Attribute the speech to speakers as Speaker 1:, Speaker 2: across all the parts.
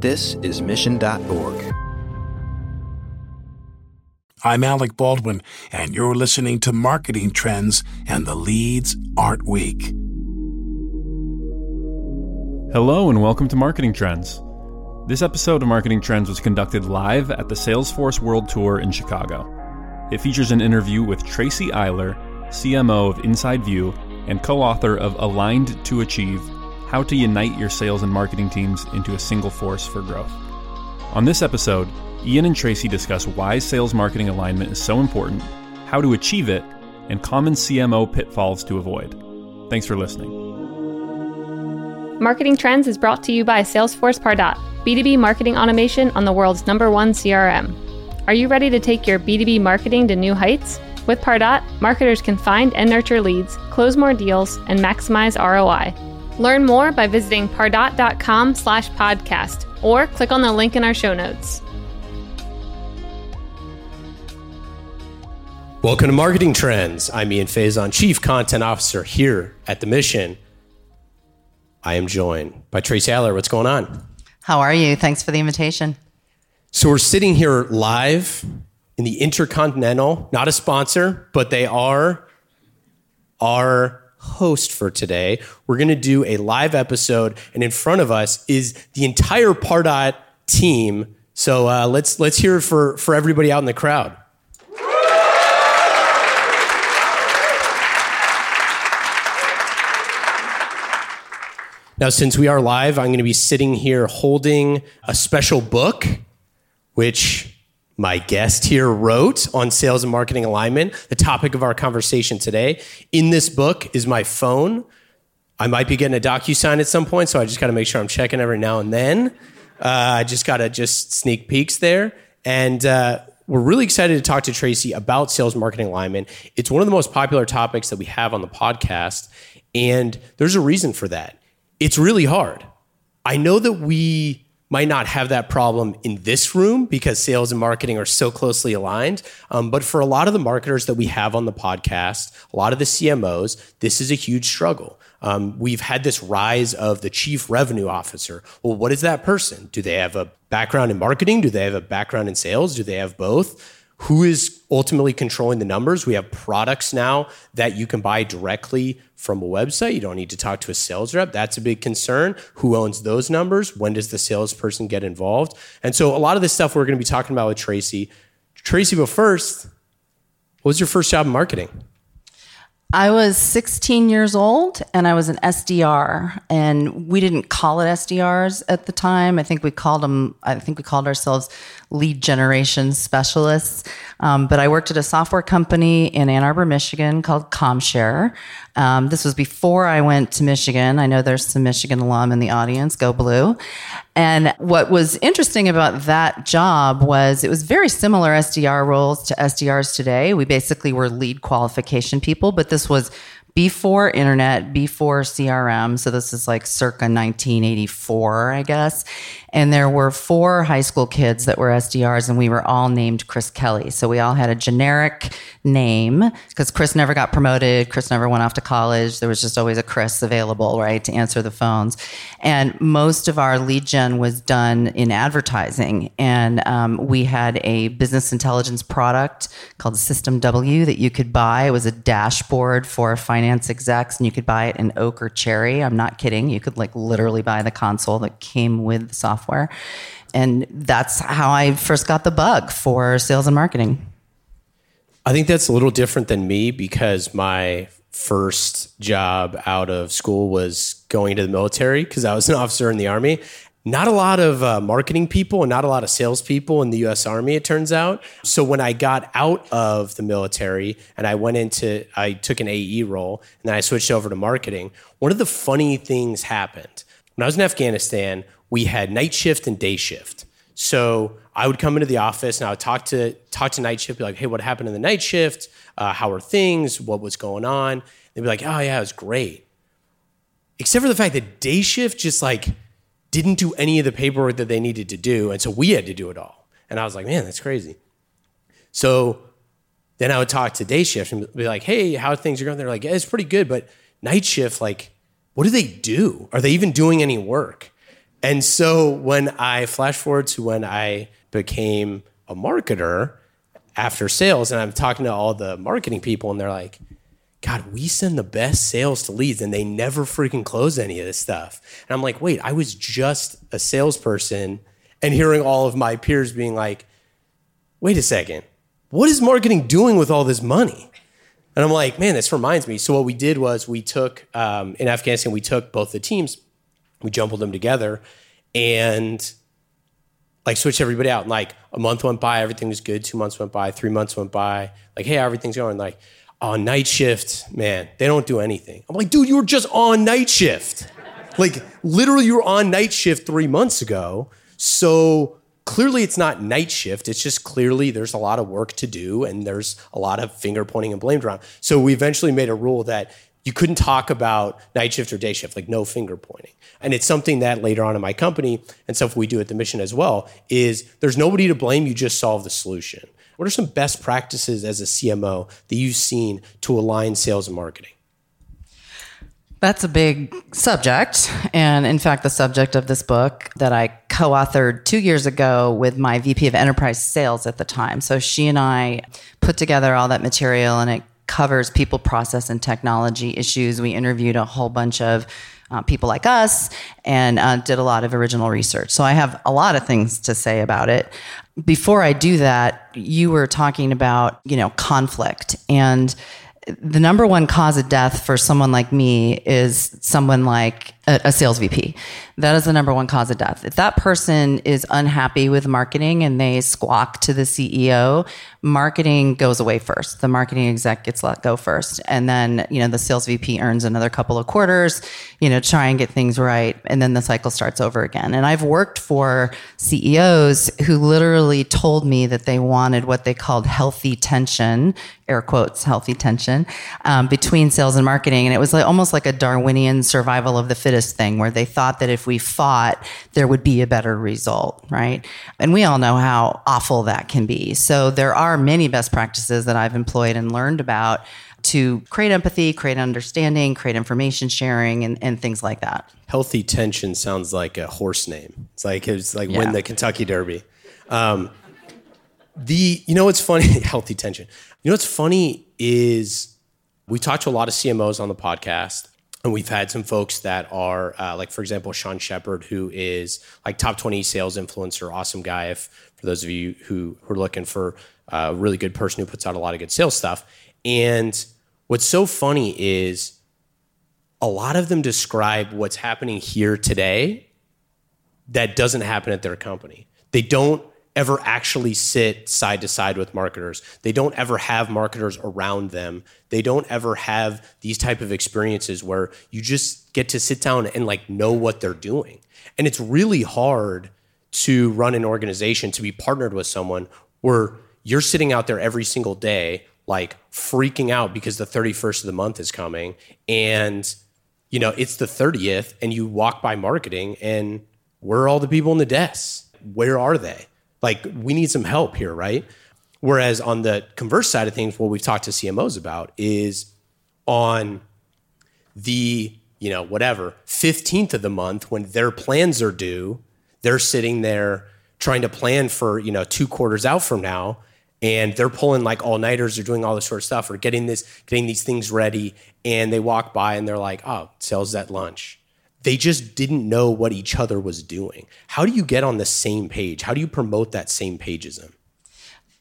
Speaker 1: This is Mission.org.
Speaker 2: I'm Alec Baldwin, and you're listening to Marketing Trends and the Leads Aren't Weak.
Speaker 3: Hello, and welcome to Marketing Trends. This episode of Marketing Trends was conducted live at the Salesforce World Tour in Chicago. It features an interview with Tracy Eiler, CMO of InsideView and co author of Aligned to Achieve How to Unite Your Sales and Marketing Teams into a Single Force for Growth. On this episode, Ian and Tracy discuss why sales marketing alignment is so important, how to achieve it, and common CMO pitfalls to avoid. Thanks for listening.
Speaker 4: Marketing Trends is brought to you by Salesforce Pardot, B2B marketing automation on the world's number one CRM. Are you ready to take your B2B marketing to new heights? With Pardot, marketers can find and nurture leads, close more deals, and maximize ROI. Learn more by visiting pardot.com slash podcast or click on the link in our show notes.
Speaker 5: Welcome to Marketing Trends. I'm Ian Faison, Chief Content Officer here at The Mission. I am joined by Tracy Eiler. What's going on?
Speaker 6: How are you? Thanks for the invitation.
Speaker 5: So we're sitting here live in the Intercontinental, not a sponsor, but they are our host for today. We're going to do a live episode, and in front of us is the entire Pardot team. So uh, let's let's hear it for for everybody out in the crowd. Now, since we are live, I'm going to be sitting here holding a special book, which my guest here wrote on sales and marketing alignment, the topic of our conversation today. In this book is my phone. I might be getting a DocuSign at some point, so I just got to make sure I'm checking every now and then. Uh, I just got to just sneak peeks there. And uh, we're really excited to talk to Tracy about sales marketing alignment. It's one of the most popular topics that we have on the podcast. And there's a reason for that it's really hard. I know that we might not have that problem in this room because sales and marketing are so closely aligned. Um, but for a lot of the marketers that we have on the podcast, a lot of the CMOs, this is a huge struggle. Um, we've had this rise of the chief revenue officer. Well, what is that person? Do they have a background in marketing? Do they have a background in sales? Do they have both? Who is ultimately controlling the numbers. We have products now that you can buy directly from a website. You don't need to talk to a sales rep. That's a big concern. Who owns those numbers? When does the salesperson get involved? And so a lot of this stuff we're going to be talking about with Tracy. Tracy, but first, what was your first job in marketing?
Speaker 6: I was 16 years old and I was an SDR and we didn't call it SDRs at the time. I think we called them, I think we called ourselves lead generation specialists. Um, but I worked at a software company in Ann Arbor, Michigan called ComShare. Um, this was before I went to Michigan. I know there's some Michigan alum in the audience. Go blue. And what was interesting about that job was it was very similar SDR roles to SDRs today. We basically were lead qualification people, but this was before internet, before CRM. So this is like circa 1984, I guess. And there were four high school kids that were SDRs, and we were all named Chris Kelly. So we all had a generic name because Chris never got promoted. Chris never went off to college. There was just always a Chris available, right, to answer the phones. And most of our lead gen was done in advertising. And um, we had a business intelligence product called System W that you could buy. It was a dashboard for finance execs, and you could buy it in oak or cherry. I'm not kidding. You could like literally buy the console that came with the software software. And that's how I first got the bug for sales and marketing.
Speaker 5: I think that's a little different than me because my first job out of school was going to the military because I was an officer in the army. Not a lot of uh, marketing people and not a lot of salespeople in the US Army, it turns out. So when I got out of the military and I went into, I took an AE role and then I switched over to marketing, one of the funny things happened. When I was in Afghanistan, we had night shift and day shift. So I would come into the office and I would talk to talk to night shift, be like, "Hey, what happened in the night shift? Uh, how are things? What was going on?" They'd be like, "Oh yeah, it was great," except for the fact that day shift just like didn't do any of the paperwork that they needed to do, and so we had to do it all. And I was like, "Man, that's crazy." So then I would talk to day shift and be like, "Hey, how things are going?" They're like, yeah, "It's pretty good," but night shift, like, what do they do? Are they even doing any work? And so when I flash forward to when I became a marketer after sales, and I'm talking to all the marketing people, and they're like, God, we send the best sales to leads and they never freaking close any of this stuff. And I'm like, wait, I was just a salesperson and hearing all of my peers being like, wait a second, what is marketing doing with all this money? And I'm like, man, this reminds me. So what we did was we took, um, in Afghanistan, we took both the teams, we jumbled them together and like switched everybody out. And like a month went by, everything was good. Two months went by, three months went by. Like, hey, everything's going. Like, on night shift, man, they don't do anything. I'm like, dude, you were just on night shift. like, literally, you were on night shift three months ago. So clearly, it's not night shift. It's just clearly there's a lot of work to do and there's a lot of finger pointing and blame around. So we eventually made a rule that you couldn't talk about night shift or day shift, like no finger pointing. And it's something that later on in my company and stuff we do at the mission as well is there's nobody to blame. You just solve the solution. What are some best practices as a CMO that you've seen to align sales and marketing?
Speaker 6: That's a big subject. And in fact, the subject of this book that I co authored two years ago with my VP of enterprise sales at the time. So she and I put together all that material and it covers people, process, and technology issues. We interviewed a whole bunch of uh, people like us and uh, did a lot of original research. So I have a lot of things to say about it. Before I do that, you were talking about, you know, conflict and the number one cause of death for someone like me is someone like a, sales VP. That is the number one cause of death. If that person is unhappy with marketing and they squawk to the CEO, marketing goes away first. The marketing exec gets let go first. And then, you know, the sales VP earns another couple of quarters, you know, try and get things right. And then the cycle starts over again. And I've worked for CEOs who literally told me that they wanted what they called healthy tension, air quotes, healthy tension, um, between sales and marketing. And it was like almost like a Darwinian survival of the fittest thing where they thought that if we fought, there would be a better result, right? And we all know how awful that can be. So there are many best practices that I've employed and learned about to create empathy, create understanding, create information sharing, and, and things like that.
Speaker 5: Healthy tension sounds like a horse name. It's like it's like yeah. win the Kentucky Derby. Um, the you know what's funny? healthy tension. You know what's funny is we talked to a lot of CMOs on the podcast, and we've had some folks that are uh, like for example sean shepard who is like top 20 sales influencer awesome guy if for those of you who, who are looking for a really good person who puts out a lot of good sales stuff. And what's so funny is a lot of them describe what's happening here today that doesn't happen at their company. They don't ever actually sit side to side with marketers. They don't ever have marketers around them. They don't ever have these type of experiences where you just get to sit down and like know what they're doing. And it's really hard to run an organization to be partnered with someone where you're sitting out there every single day like freaking out because the 31st of the month is coming and you know it's the 30th and you walk by marketing and where are all the people in the desks where are they like, we need some help here, right? Whereas on the converse side of things, what we've talked to CMOs about is on the, you know, whatever, 15th of the month when their plans are due, they're sitting there trying to plan for, you know, two quarters out from now. And they're pulling like all nighters or doing all this sort of stuff or getting this, getting these things ready. And they walk by and they're like, oh, sales at lunch they just didn't know what each other was doing. How do you get on the same page? How do you promote that same pageism?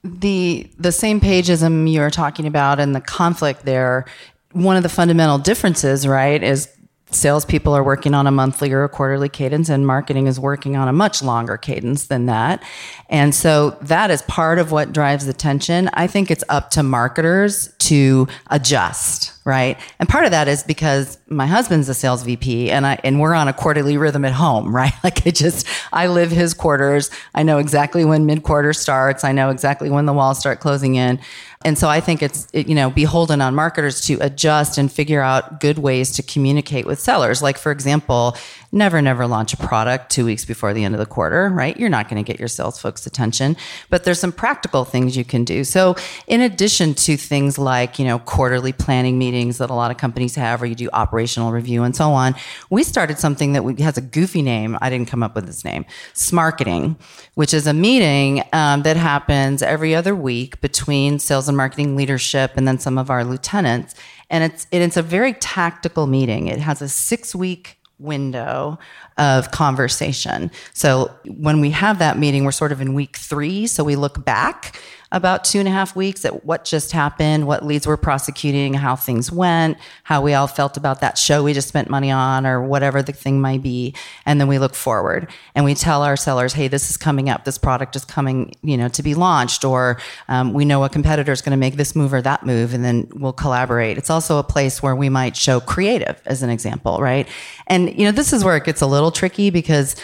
Speaker 6: The the same pageism you're talking about and the conflict there, one of the fundamental differences, right, is salespeople are working on a monthly or a quarterly cadence, and marketing is working on a much longer cadence than that. And so that is part of what drives the tension. I think it's up to marketers to adjust, right? And part of that is because my husband's a sales VP and I and we're on a quarterly rhythm at home, right? Like I just I live his quarters. I know exactly when mid quarter starts. I know exactly when the walls start closing in. And so I think it's, it, you know, beholden on marketers to adjust and figure out good ways to communicate with sellers. Like, for example, never, never launch a product two weeks before the end of the quarter, right? You're not going to get your sales folks' attention, but there's some practical things you can do. So, in addition to things like, you know, quarterly planning meetings that a lot of companies have, where you do operational review and so on, we started something that has a goofy name. I didn't come up with this name, Smarketing, which is a meeting um, that happens every other week between sales and marketing leadership and then some of our lieutenants. And it's, it's a very tactical meeting. It has a six week window of conversation. So when we have that meeting, we're sort of in week three. So we look back about two and a half weeks at what just happened, what leads we're prosecuting, how things went, how we all felt about that show we just spent money on, or whatever the thing might be. And then we look forward and we tell our sellers, hey, this is coming up. This product is coming, you know, to be launched, or um, we know a competitor is going to make this move or that move, and then we'll collaborate. It's also a place where we might show creative as an example, right? And, you know, this is where it gets a little tricky because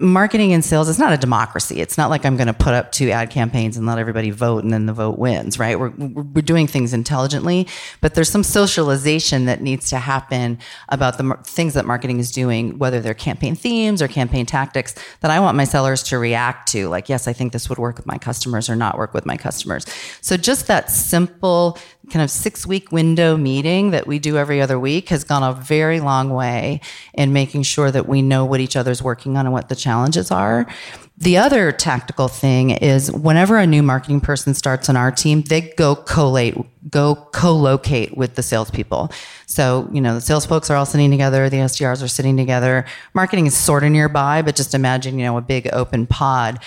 Speaker 6: marketing and sales is not a democracy. It's not like I'm going to put up two ad campaigns and let everybody vote and then the vote wins, right? We're, we're doing things intelligently, but there's some socialization that needs to happen about the things that marketing is doing, whether they're campaign themes or campaign tactics that I want my sellers to react to. Like, yes, I think this would work with my customers or not work with my customers. So just that simple kind of six week window meeting that we do every other week has gone a very long way in making sure that we know what each other's working on and what the challenges are. The other tactical thing is whenever a new marketing person starts on our team, they go collate, go co-locate with the salespeople. So, you know, the sales folks are all sitting together, the SDRs are sitting together. Marketing is sort of nearby, but just imagine, you know, a big open pod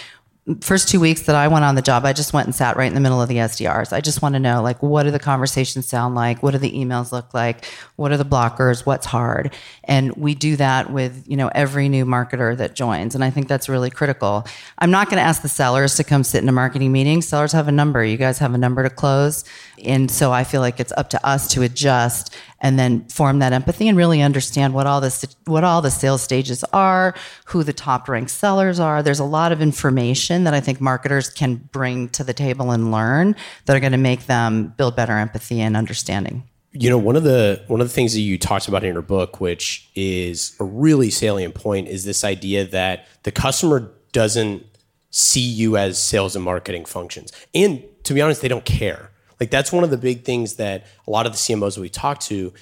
Speaker 6: first two weeks that I went on the job, I just went and sat right in the middle of the SDRs. I just want to know, like, what do the conversations sound like? What do the emails look like? What are the blockers? What's hard? And we do that with, you know, every new marketer that joins. And I think that's really critical. I'm not going to ask the sellers to come sit in a marketing meeting. Sellers have a number. You guys have a number to close. And so I feel like it's up to us to adjust and then form that empathy and really understand what all the what all the sales stages are, who the top ranked sellers are. There's a lot of information that I think marketers can bring to the table and learn that are going to make them build better empathy and understanding.
Speaker 5: You know, one of the one of the things that you talked about in your book, which is a really salient point, is this idea that the customer doesn't see you as sales and marketing functions. And to be honest, they don't care. Like that's one of the big things that a lot of the CMOs we talk to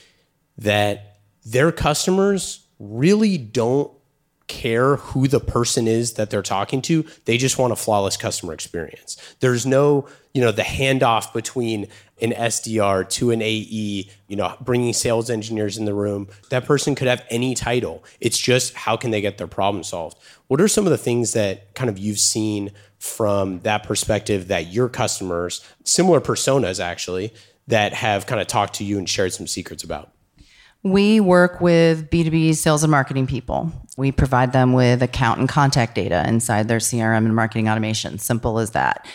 Speaker 5: that their customers really don't care who the person is that they're talking to. They just want a flawless customer experience. There's no, you know, the handoff between an SDR to an AE, you know, bringing sales engineers in the room. That person could have any title. It's just how can they get their problem solved? What are some of the things that kind of you've seen from that perspective that your customers, similar personas actually, that have kind of talked to you and shared some secrets about?
Speaker 6: We work with B2B sales and marketing people. We provide them with account and contact data inside their CRM and marketing automation. Simple as that.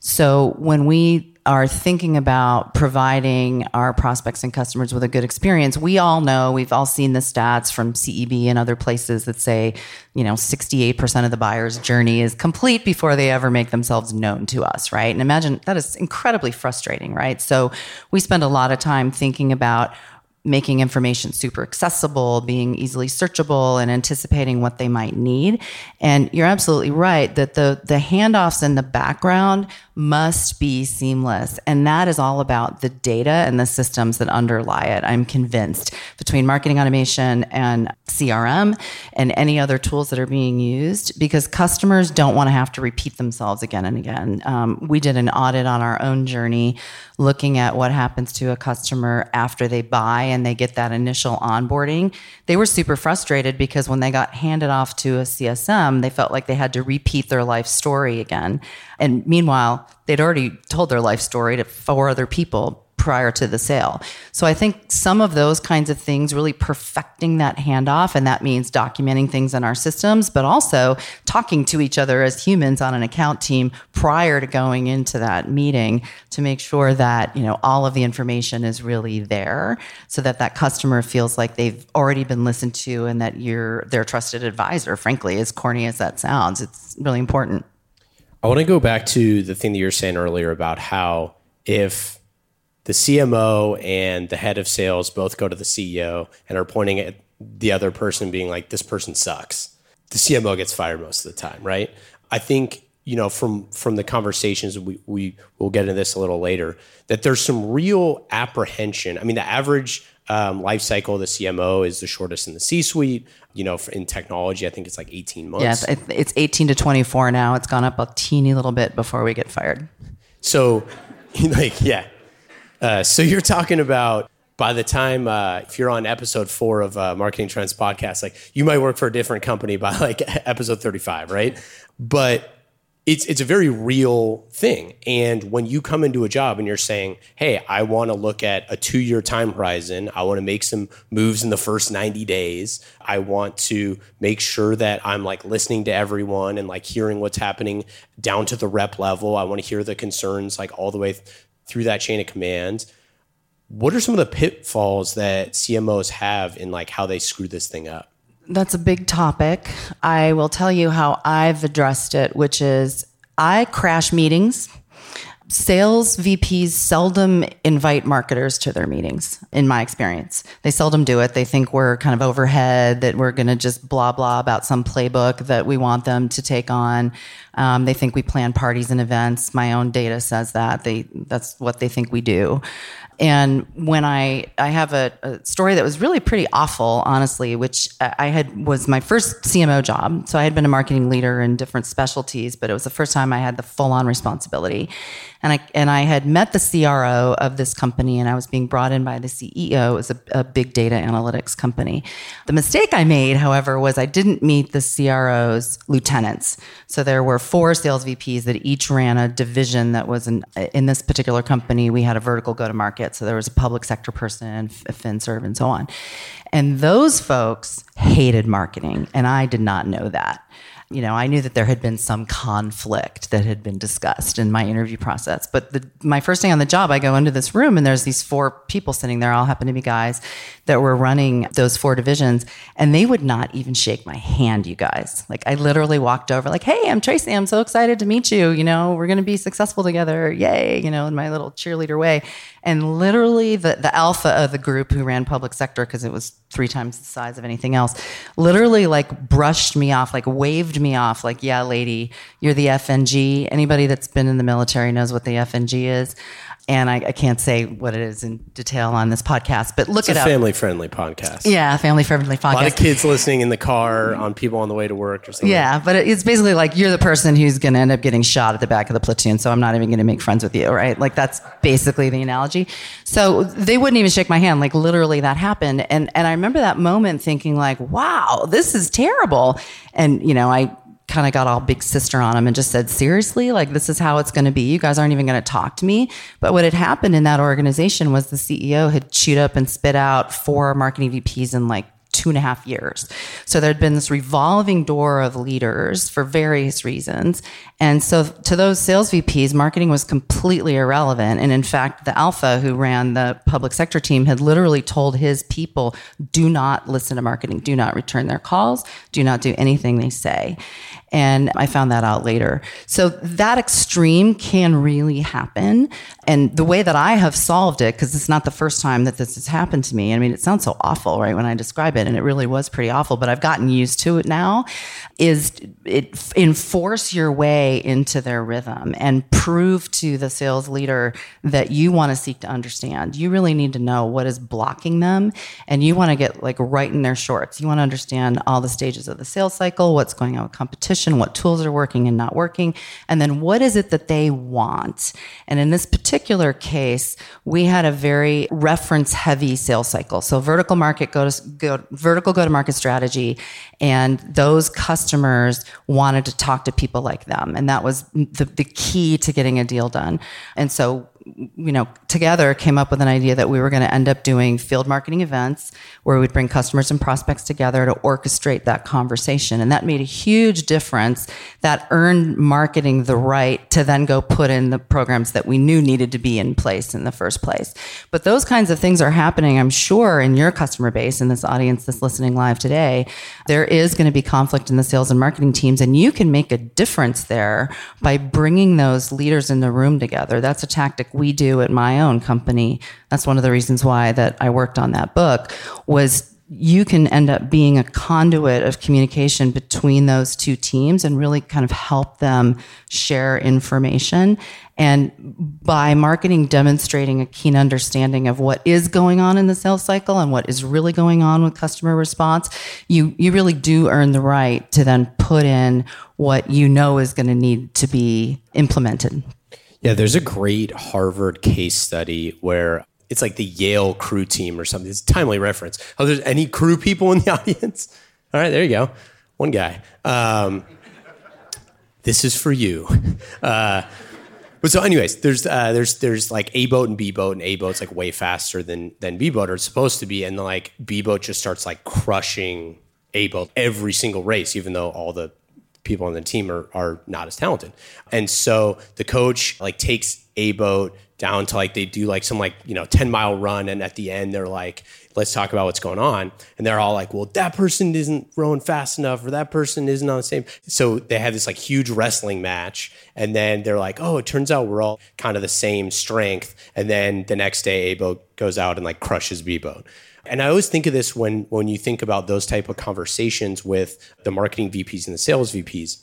Speaker 6: So when we are thinking about providing our prospects and customers with a good experience, we all know, we've all seen the stats from CEB and other places that say, you know, 68% of the buyer's journey is complete before they ever make themselves known to us, right? And imagine that is incredibly frustrating, right? So we spend a lot of time thinking about making information super accessible, being easily searchable, and anticipating what they might need. And you're absolutely right that the the handoffs in the background must be seamless. And that is all about the data and the systems that underlie it. I'm convinced between marketing automation and CRM and any other tools that are being used because customers don't want to have to repeat themselves again and again. Um, we did an audit on our own journey looking at what happens to a customer after they buy and they get that initial onboarding. They were super frustrated because when they got handed off to a CSM, they felt like they had to repeat their life story again. And meanwhile, they'd already told their life story to four other people prior to the sale. So I think some of those kinds of things really perfecting that handoff and that means documenting things in our systems but also talking to each other as humans on an account team prior to going into that meeting to make sure that, you know, all of the information is really there so that that customer feels like they've already been listened to and that you're their trusted advisor. Frankly, as corny as that sounds, it's really important.
Speaker 5: I want to go back to the thing that you were saying earlier about how if the CMO and the head of sales both go to the CEO and are pointing at the other person being like, this person sucks, the CMO gets fired most of the time, right? I think you know from from the conversations we we will get into this a little later that there's some real apprehension. I mean, the average um, life cycle of the CMO is the shortest in the C-suite. You know, in technology, I think it's like 18 months.
Speaker 6: Yes, it's 18 to 24 now. It's gone up a teeny little bit before we get fired.
Speaker 5: So, like, yeah. Uh, so you're talking about by the time uh, if you're on episode four of uh, Marketing Trends podcast, like you might work for a different company by like episode 35, right? But it's it's a very real thing. And when you come into a job and you're saying, "Hey, I want to look at a 2-year time horizon. I want to make some moves in the first 90 days. I want to make sure that I'm like listening to everyone and like hearing what's happening down to the rep level. I want to hear the concerns like all the way th- through that chain of command." What are some of the pitfalls that CMOs have in like how they screw this thing up?
Speaker 6: That's a big topic. I will tell you how I've addressed it, which is I crash meetings. Sales VPs seldom invite marketers to their meetings, in my experience. They seldom do it. They think we're kind of overhead, that we're going to just blah, blah about some playbook that we want them to take on. Um, they think we plan parties and events. My own data says that. They, that's what they think we do. And when I I have a, a, story that was really pretty awful, honestly, which I had was my first CMO job. So I had been a marketing leader in different specialties, but it was the first time I had the full on responsibility. And I and I had met the CRO of this company, and I was being brought in by the CEO. It was a, a big data analytics company. The mistake I made, however, was I didn't meet the CRO's lieutenants. So there were four sales VPs that each ran a division that was in in this particular company. We had a vertical go to market, so there was a public sector person, a FinServ, and so on. And those folks hated marketing, and I did not know that you know, I knew that there had been some conflict that had been discussed in my interview process. But the, my first day on the job, I go into this room and there's these four people sitting there, all happen to be guys that were running those four divisions. And they would not even shake my hand, you guys. Like I literally walked over, like, hey, I'm Tracy. I'm so excited to meet you. You know, we're going to be successful together. Yay. You know, in my little cheerleader way. And literally the, the alpha of the group who ran public sector, because it was three times the size of anything else, literally like brushed me off, like waved me off, like, yeah, lady, you're the FNG. Anybody that's been in the military knows what the FNG is and I, I, can't say what it is in detail on this podcast, but look
Speaker 5: it's
Speaker 6: it
Speaker 5: a
Speaker 6: up.
Speaker 5: Family friendly podcast.
Speaker 6: Yeah, family friendly podcast. A
Speaker 5: lot of kids listening in the car on people on the way to work or something.
Speaker 6: Yeah, but it's basically like you're the person who's going to end up getting shot at the back of the platoon, so I'm not even going to make friends with you, right? Like that's basically the analogy. So they wouldn't even shake my hand. Like literally, that happened, and and I remember that moment thinking like, wow, this is terrible. And you know, I kind of got all big sister on him and just said, seriously, like this is how it's going to be. You guys aren't even going to talk to me. But what had happened in that organization was the CEO had chewed up and spit out four marketing VPs in like two and a half years. So there'd been this revolving door of leaders for various reasons. And so to those sales VPs, marketing was completely irrelevant. And in fact, the alpha who ran the public sector team had literally told his people, do not listen to marketing, do not return their calls, do not do anything they say. And I found that out later. So that extreme can really happen. And the way that I have solved it, because it's not the first time that this has happened to me. I mean, it sounds so awful, right, when I describe it, and it really was pretty awful, but I've gotten used to it now, is it enforce your way into their rhythm and prove to the sales leader that you want to seek to understand. You really need to know what is blocking them and you want to get like right in their shorts. You want to understand all the stages of the sales cycle, what's going on with competition what tools are working and not working, and then what is it that they want. And in this particular case, we had a very reference heavy sales cycle. So vertical market go to go, vertical go to market strategy, and those customers wanted to talk to people like them, and that was the, the key to getting a deal done. And so you know, together came up with an idea that we were going to end up doing field marketing events where we'd bring customers and prospects together to orchestrate that conversation. And that made a huge difference that earned marketing the right to then go put in the programs that we knew needed to be in place in the first place. But those kinds of things are happening, I'm sure, in your customer base, in this audience that's listening live today. There is going to be conflict in the sales and marketing teams, and you can make a difference there by bringing those leaders in the room together. That's a tactic we do at my own company. That's one of the reasons why that I worked on that book was you can end up being a conduit of communication between those two teams and really kind of help them share information. And by marketing demonstrating a keen understanding of what is going on in the sales cycle and what is really going on with customer response, you, you really do earn the right to then put in what you know is going to need to be implemented.
Speaker 5: Yeah, there's a great Harvard case study where it's like the Yale crew team or something. It's a timely reference. Oh, there's any crew people in the audience? All right, there you go. One guy. Um, this is for you. Uh, but so, anyways, there's uh, there's there's like A boat and B boat, and A boat's like way faster than than B boat, or it's supposed to be, and like B boat just starts like crushing A boat every single race, even though all the people on the team are are not as talented. And so the coach like takes A boat down to like they do like some like you know 10 mile run and at the end they're like let's talk about what's going on. And they're all like well that person isn't rowing fast enough or that person isn't on the same so they have this like huge wrestling match and then they're like oh it turns out we're all kind of the same strength. And then the next day a boat goes out and like crushes b boat and I always think of this when when you think about those type of conversations with the marketing VPs and the sales VPs,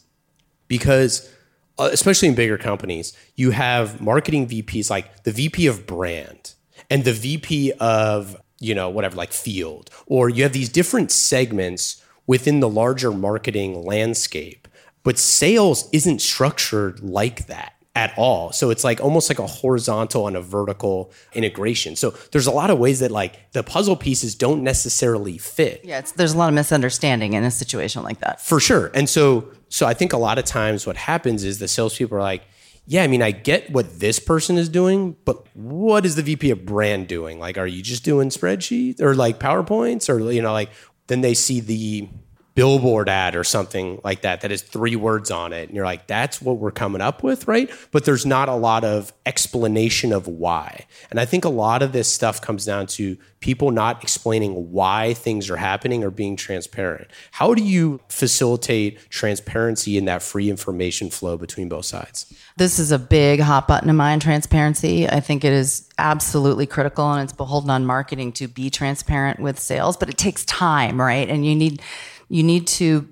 Speaker 5: because uh, especially in bigger companies, you have marketing VPs like the VP of brand and the VP of, you know, whatever, like field, or you have these different segments within the larger marketing landscape. But sales isn't structured like that at all. So it's like almost like a horizontal and a vertical integration. So there's a lot of ways that like the puzzle pieces don't necessarily fit.
Speaker 6: Yeah, there's a lot of misunderstanding in a situation like that.
Speaker 5: For sure. And so so I think a lot of times what happens is the salespeople are like, yeah, I mean, I get what this person is doing, but what is the VP of brand doing? Like, are you just doing spreadsheets or like PowerPoints or, you know, like then they see the billboard ad or something like that that has three words on it. And you're like that's what we're coming up with right? But there's not a lot of explanation of why. And i think a lot of this stuff comes down to people not explaining why things are happening or being transparent. How do you facilitate transparency in that free information flow between both sides?
Speaker 6: This is a big hot button of mine transparency. I think it is absolutely critical and it's beholden on marketing to be transparent with sales but it takes time right? And you need you need to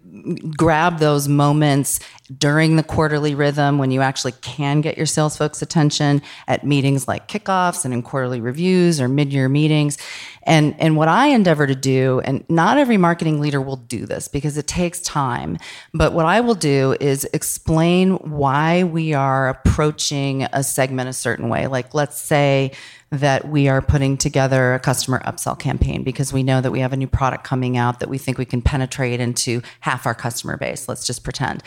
Speaker 6: grab those moments during the quarterly rhythm when you actually can get your sales folks' attention at meetings like kickoffs and in quarterly reviews or mid-year meetings. And, and what I endeavor to do, and not every marketing leader will do this because it takes time, but what I will do is explain why we are approaching a segment a certain way. Like, let's say that we are putting together a customer upsell campaign because we know that we have a new product coming out that we think we can penetrate into half our customer base. Let's just pretend.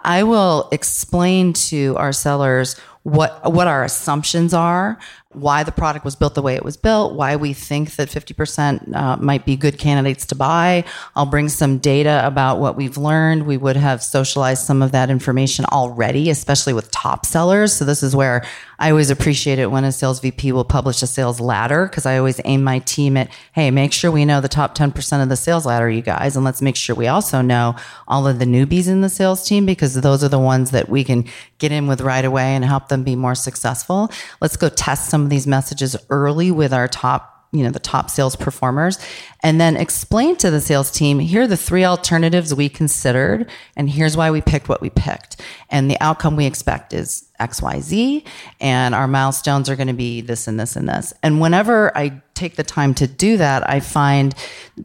Speaker 6: I will explain to our sellers what what our assumptions are why the product was built the way it was built, why we think that 50% uh, might be good candidates to buy. I'll bring some data about what we've learned. We would have socialized some of that information already, especially with top sellers. So this is where I always appreciate it when a sales VP will publish a sales ladder because I always aim my team at, hey, make sure we know the top 10% of the sales ladder, you guys. And let's make sure we also know all of the newbies in the sales team because those are the ones that we can get in with right away and help them be more successful. Let's go test some of these messages early with our top you know the top sales performers and then explain to the sales team here are the three alternatives we considered and here's why we picked what we picked. And the outcome we expect is xyz and our milestones are going to be this and this and this. And whenever i take the time to do that i find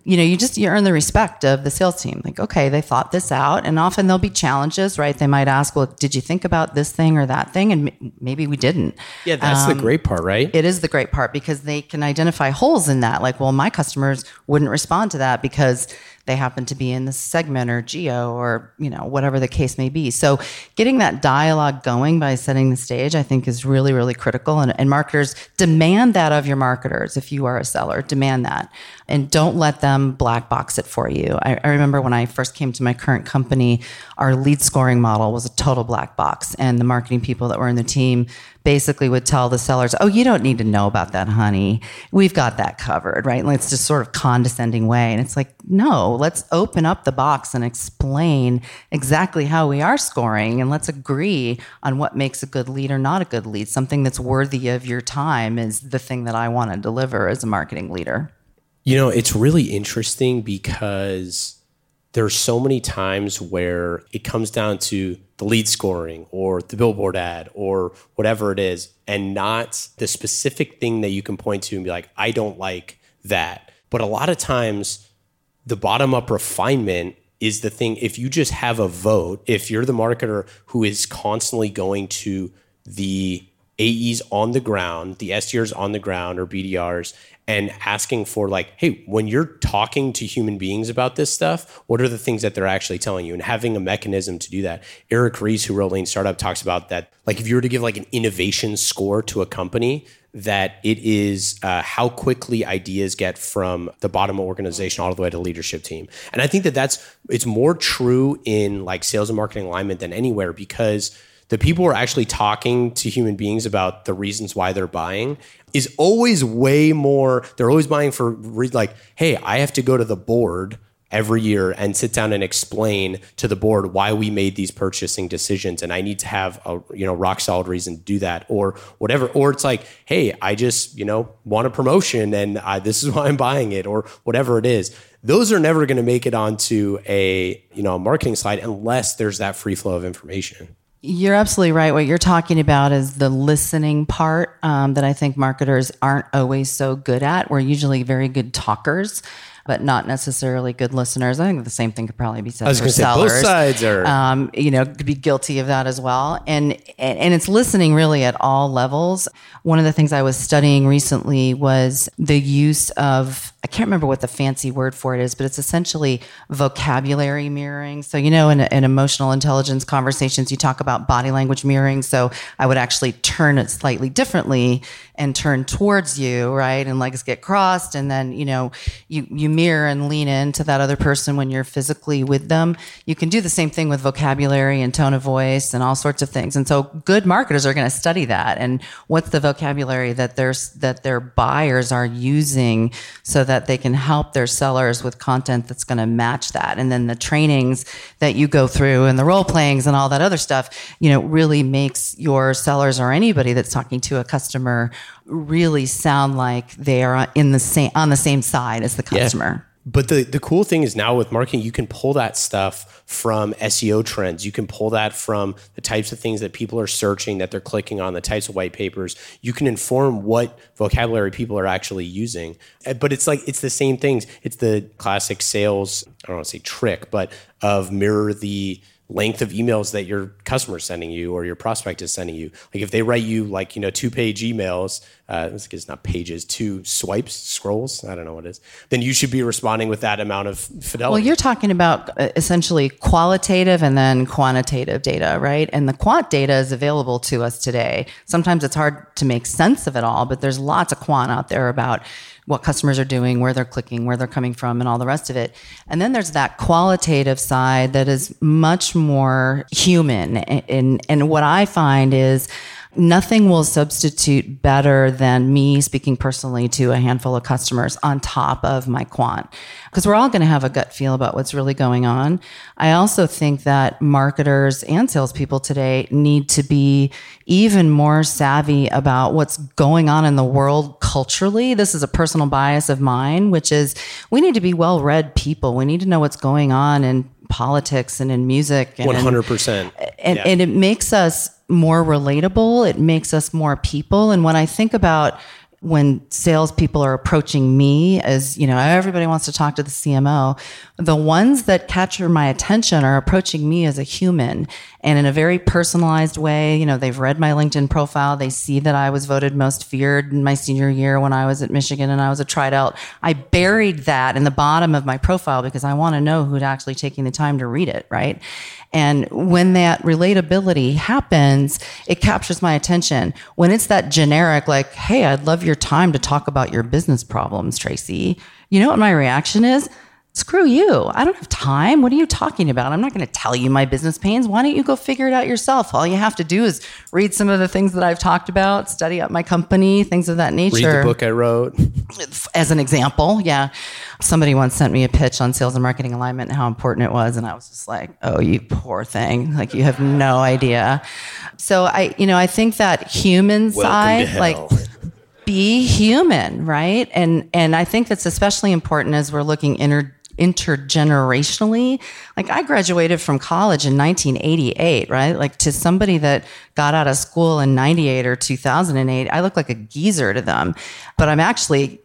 Speaker 6: you know you just you earn the respect of the sales team. Like okay they thought this out and often there'll be challenges right? They might ask well did you think about this thing or that thing? And maybe we didn't.
Speaker 5: Yeah that's um, the great part right?
Speaker 6: it is the great part because they can identify holes in that. Like well my customers wouldn't respond to that because they happen to be in the segment or geo or you know whatever the case may be. So getting that dialogue going by setting the stage i think is really really critical. And, and marketers demand that of your marketers if you are a seller. Demand that. And don't let them black box it for you. I, I remember when i first came to my current company our lead scoring model was a total black box. And the marketing people that were in the team basically would tell the sellers, "Oh, you don't need to know about that, honey. We've got that covered." Right? And it's just sort of condescending way, and it's like, no, let's open up the box and explain exactly how we are scoring, and let's agree on what makes a good lead or not a good lead. Something that's worthy of your time is the thing that I want to deliver as a marketing leader.
Speaker 5: You know, it's really interesting because there's so many times where it comes down to the lead scoring or the billboard ad or whatever it is, and not the specific thing that you can point to and be like, I don't like that. But a lot of times, the bottom up refinement is the thing. If you just have a vote, if you're the marketer who is constantly going to the AEs on the ground, the SDRs on the ground or BDRs, and asking for like, hey, when you're talking to human beings about this stuff, what are the things that they're actually telling you? And having a mechanism to do that. Eric Ries, who wrote Lean Startup, talks about that. Like, if you were to give like an innovation score to a company, that it is uh, how quickly ideas get from the bottom of organization all the way to leadership team. And I think that that's it's more true in like sales and marketing alignment than anywhere because the people are actually talking to human beings about the reasons why they're buying is always way more they're always buying for like hey i have to go to the board every year and sit down and explain to the board why we made these purchasing decisions and i need to have a you know rock solid reason to do that or whatever. Or it's like hey i just you know want a promotion and I, this is why i'm buying it or whatever it is. Those are never going to make it onto a you know a marketing slide unless there's that free flow of information
Speaker 6: you're absolutely right. What you're talking about is the listening part um, that I think marketers aren't always so good at. We're usually very good talkers but not necessarily good listeners. I think the same thing could probably be said
Speaker 5: I was
Speaker 6: for
Speaker 5: say
Speaker 6: sellers.
Speaker 5: both sides are,
Speaker 6: um, you know, could be guilty of that as well. And, and and it's listening really at all levels. One of the things I was studying recently was the use of can't remember what the fancy word for it is, but it's essentially vocabulary mirroring. So, you know, in, in emotional intelligence conversations, you talk about body language mirroring. So, I would actually turn it slightly differently and turn towards you, right? And legs get crossed. And then, you know, you, you mirror and lean into that other person when you're physically with them. You can do the same thing with vocabulary and tone of voice and all sorts of things. And so good marketers are going to study that. And what's the vocabulary that there's, that their buyers are using so that they can help their sellers with content that's going to match that. And then the trainings that you go through and the role playings and all that other stuff, you know, really makes your sellers or anybody that's talking to a customer really sound like they are in the same on the same side as the customer.
Speaker 5: Yeah. But the, the cool thing is now with marketing, you can pull that stuff from SEO trends. You can pull that from the types of things that people are searching, that they're clicking on, the types of white papers. You can inform what vocabulary people are actually using. Eh, but it's like, it's the same things. It's the classic sales, I don't want to say trick, but of mirror the length of emails that your customer is sending you or your prospect is sending you. Like if they write you like, you know, two page emails, uh, it's not pages, two swipes, scrolls, I don't know what it is, then you should be responding with that amount of fidelity.
Speaker 6: Well, you're talking about uh, essentially qualitative and then quantitative data, right? And the quant data is available to us today. Sometimes it's hard to make sense of it all, but there's lots of quant out there about what customers are doing, where they're clicking, where they're coming from, and all the rest of it. And then there's that qualitative side that is much more human. And, and what I find is, Nothing will substitute better than me speaking personally to a handful of customers on top of my quant. Because we're all going to have a gut feel about what's really going on. I also think that marketers and salespeople today need to be even more savvy about what's going on in the world culturally. This is a personal bias of mine, which is we need to be well read people. We need to know what's going on in politics and in music.
Speaker 5: 100%.
Speaker 6: And, and it makes us more relatable. It makes us more people. And when I think about when salespeople are approaching me as, you know, everybody wants to talk to the CMO, the ones that capture my attention are approaching me as a human and in a very personalized way. You know, they've read my LinkedIn profile. They see that I was voted most feared in my senior year when I was at Michigan and I was a tried out. I buried that in the bottom of my profile because I want to know who'd actually taken the time to read it, right? And when that relatability happens, it captures my attention. When it's that generic, like, hey, I'd love your time to talk about your business problems, Tracy, you know what my reaction is? screw you. I don't have time. What are you talking about? I'm not going to tell you my business pains. Why don't you go figure it out yourself? All you have to do is read some of the things that I've talked about, study up my company, things of that nature.
Speaker 5: Read the book I wrote.
Speaker 6: As an example, yeah. Somebody once sent me a pitch on sales and marketing alignment and how important it was. And I was just like, oh, you poor thing. Like, you have no idea. So I, you know, I think that human
Speaker 5: Welcome
Speaker 6: side, like. Be human, right? And and I think that's especially important as we're looking inter intergenerationally. Like I graduated from college in 1988, right? Like to somebody that got out of school in 98 or 2008, I look like a geezer to them, but I'm actually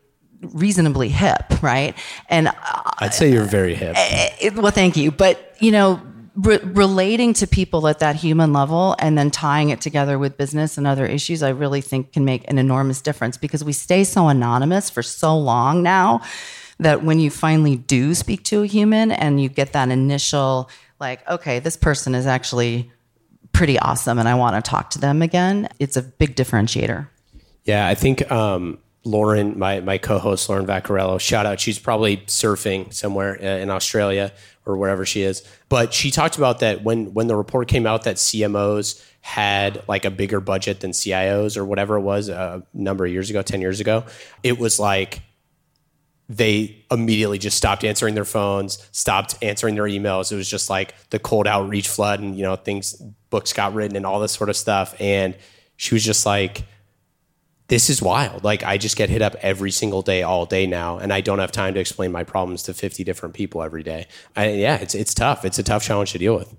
Speaker 6: reasonably hip, right? And uh,
Speaker 5: I'd say you're very hip.
Speaker 6: it, well, thank you. But, you know, re- relating to people at that human level and then tying it together with business and other issues, I really think can make an enormous difference because we stay so anonymous for so long now that when you finally do speak to a human and you get that initial, like, okay, this person is actually pretty awesome and I want to talk to them again, it's a big differentiator.
Speaker 5: Yeah, I think um, Lauren, my, my co-host Lauren Vaccarello, shout out. She's probably surfing somewhere uh, in Australia or wherever she is. But she talked about that when when the report came out that CMOs had like a bigger budget than CIOs or whatever it was uh, a number of years ago, ten years ago. It was like they immediately just stopped answering their phones, stopped answering their emails. It was just like the cold outreach flood, and you know things, books got written, and all this sort of stuff. And she was just like this is wild. Like I just get hit up every single day, all day now, and I don't have time to explain my problems to 50 different people every day. I, yeah, it's it's tough. It's a tough challenge to deal with.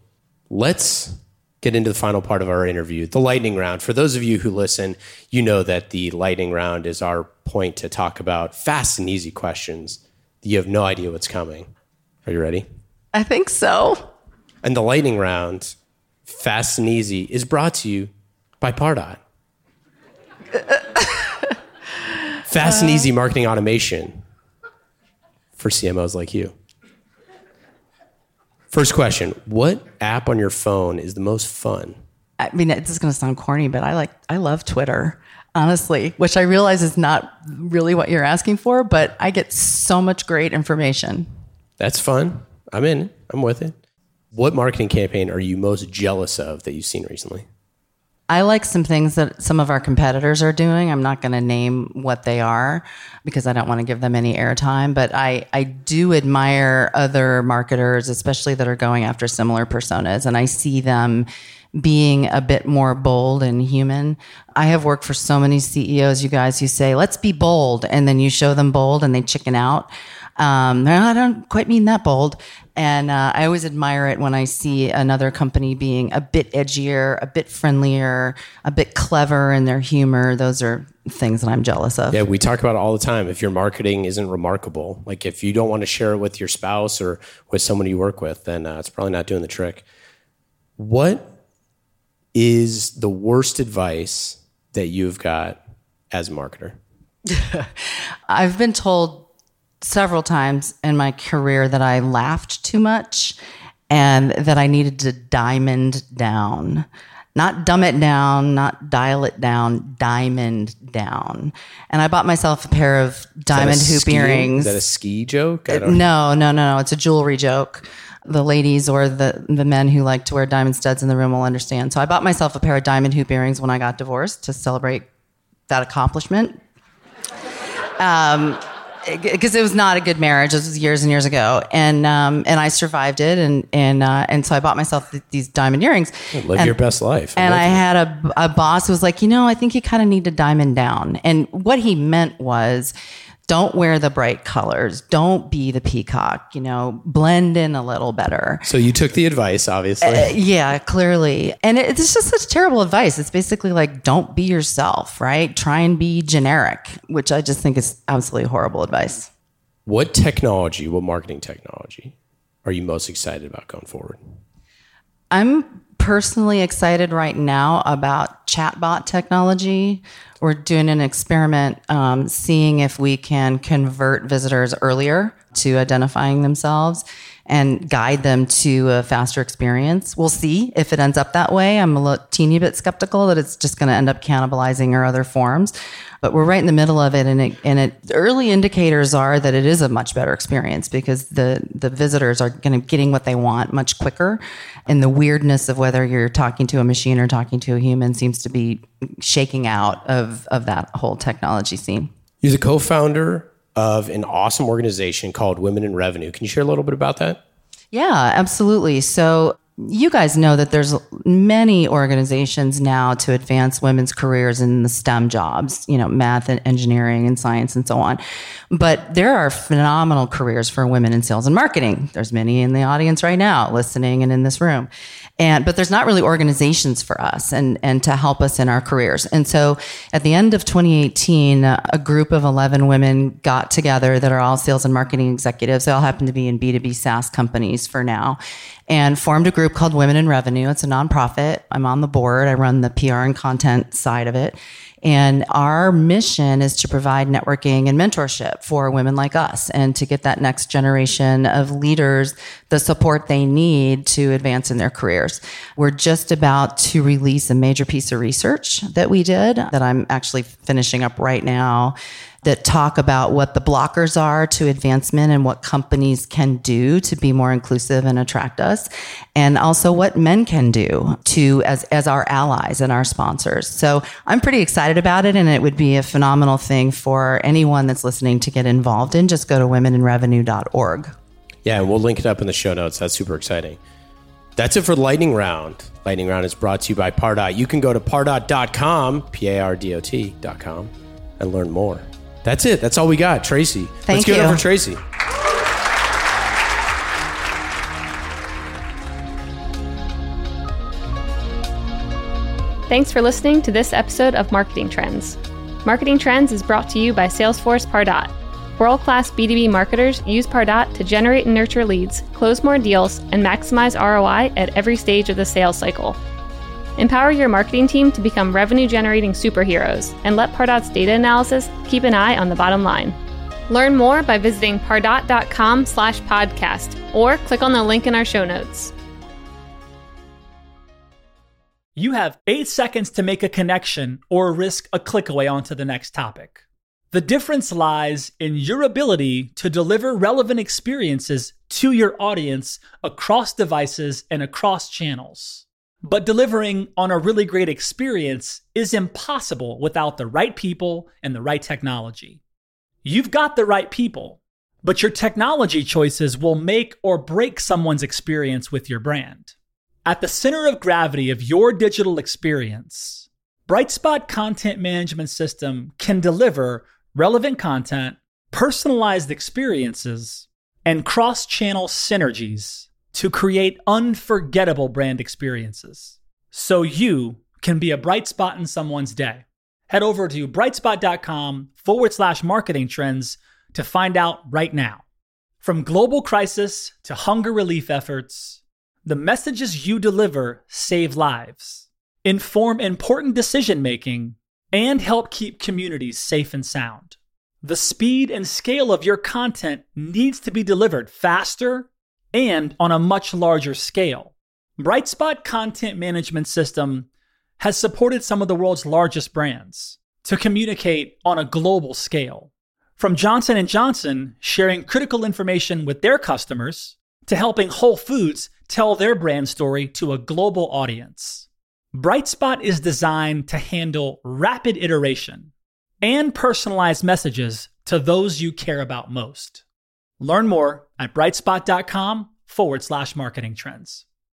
Speaker 5: Let's get into the final part of our interview, the lightning round. For those of you who listen, you know that the lightning round is our point to talk about fast and easy questions. You have no idea what's coming. Are you ready?
Speaker 6: I think so.
Speaker 5: And the lightning round, fast and easy, is brought to you by Pardot. Fast and easy marketing automation for CMOs like you. First question What app on your phone is the most fun?
Speaker 6: I mean, it's just going to sound corny, but I like, I love Twitter, honestly, which I realize is not really what you're asking for, but I get so much great information.
Speaker 5: That's fun. I'm in. I'm with it. What marketing campaign are you most jealous of that you've seen recently?
Speaker 6: I like some things that some of our competitors are doing. I'm not going to name what they are because I don't want to give them any airtime, but I, I do admire other marketers, especially that are going after similar personas, and I see them being a bit more bold and human. I have worked for so many CEOs, you guys, who say, let's be bold, and then you show them bold and they chicken out. Um, I don't quite mean that bold. And uh, I always admire it when I see another company being a bit edgier, a bit friendlier, a bit clever in their humor. Those are things that I'm jealous of.
Speaker 5: Yeah, we talk about it all the time. If your marketing isn't remarkable, like if you don't want to share it with your spouse or with someone you work with, then uh, it's probably not doing the trick. What is the worst advice that you've got as a marketer?
Speaker 6: I've been told several times in my career that I laughed too much and that I needed to diamond down. Not dumb it down, not dial it down, diamond down. And I bought myself a pair of diamond
Speaker 5: Is that a
Speaker 6: hoop
Speaker 5: ski-
Speaker 6: earrings.
Speaker 5: Is that a ski joke? I don't
Speaker 6: No, no, no, no. It's a jewelry joke. The ladies or the, the men who like to wear diamond studs in the room will understand. So I bought myself a pair of diamond hoop earrings when I got divorced to celebrate that accomplishment. Um, because it was not a good marriage. This was years and years ago, and um, and I survived it, and and uh, and so I bought myself th- these diamond earrings.
Speaker 5: Live
Speaker 6: and,
Speaker 5: your best life.
Speaker 6: And I
Speaker 5: it.
Speaker 6: had a, a boss who was like, you know, I think you kind of need to diamond down. And what he meant was, don't wear the bright colors. Don't be the peacock. You know, blend in a little better.
Speaker 5: So you took the advice, obviously.
Speaker 6: Uh, yeah, clearly. And it- it's just such terrible advice. It's basically like, don't be yourself, right? Try and be generic, which I just think is absolutely horrible advice.
Speaker 5: what technology, what marketing technology are you most excited about going forward?
Speaker 6: I'm personally excited right now about chatbot technology. We're doing an experiment, um, seeing if we can convert visitors earlier to identifying themselves. and guide them to a faster experience. We'll see if it ends up that way. I'm a little, teeny bit skeptical that it's just going to end up cannibalizing our other forms but we're right in the middle of it and it, and it early indicators are that it is a much better experience because the the visitors are going to getting what they want much quicker and the weirdness of whether you're talking to a machine or talking to a human seems to be shaking out of of that whole technology scene
Speaker 5: You're the co-founder of an awesome organization called Women in Revenue. Can you share a little bit about that?
Speaker 6: Yeah, absolutely. So you guys know that there's many organizations now to advance women's careers in the STEM jobs, you know, math and engineering and science and so on. But there are phenomenal careers for women in sales and marketing. There's many in the audience right now listening and in this room. And but there's not really organizations for us and and to help us in our careers. And so at the end of 2018, uh, a group of 11 women got together that are all sales and marketing executives. They all happen to be in B2B SaaS companies for now and formed a group called Women in Revenue. It's a nonprofit. I'm on the board. I run the PR and content side of it. And our mission is to provide networking and mentorship for women like us and to get that next generation of leaders the support they need to advance in their careers. We're just about to release a major piece of research that we did that I'm actually finishing up right now that talk about what the blockers are to advancement and what companies can do to be more inclusive and attract us and also what men can do to as as our allies and our sponsors. So I'm pretty excited about it and it would be a phenomenal thing for anyone that's listening to get involved in just go to womeninrevenue.org.
Speaker 5: Yeah, we'll link it up in the show notes. That's super exciting. That's it for Lightning Round. Lightning Round is brought to you by Pardot. You can go to pardot.com, P A R D O T.com, and learn more. That's it. That's all we got. Tracy.
Speaker 6: Thank
Speaker 5: Let's give it
Speaker 6: you.
Speaker 5: up for Tracy.
Speaker 4: Thanks for listening to this episode of Marketing Trends. Marketing Trends is brought to you by Salesforce Pardot. World class B2B marketers use Pardot to generate and nurture leads, close more deals, and maximize ROI at every stage of the sales cycle. Empower your marketing team to become revenue generating superheroes and let Pardot's data analysis keep an eye on the bottom line. Learn more by visiting pardot.com slash podcast or click on the link in our show notes.
Speaker 7: You have eight seconds to make a connection or risk a click away onto the next topic. The difference lies in your ability to deliver relevant experiences to your audience across devices and across channels. But delivering on a really great experience is impossible without the right people and the right technology. You've got the right people, but your technology choices will make or break someone's experience with your brand. At the center of gravity of your digital experience, Brightspot Content Management System can deliver relevant content, personalized experiences, and cross channel synergies to create unforgettable brand experiences. So you can be a bright spot in someone's day. Head over to brightspot.com forward slash marketing trends to find out right now. From global crisis to hunger relief efforts, the messages you deliver save lives, inform important decision making, and help keep communities safe and sound. The speed and scale of your content needs to be delivered faster and on a much larger scale. Brightspot Content Management System has supported some of the world's largest brands to communicate on a global scale. From Johnson & Johnson sharing critical information with their customers to helping Whole Foods tell their brand story to a global audience. Brightspot is designed to handle rapid iteration and personalized messages to those you care about most. Learn more at brightspot.com forward slash marketing trends.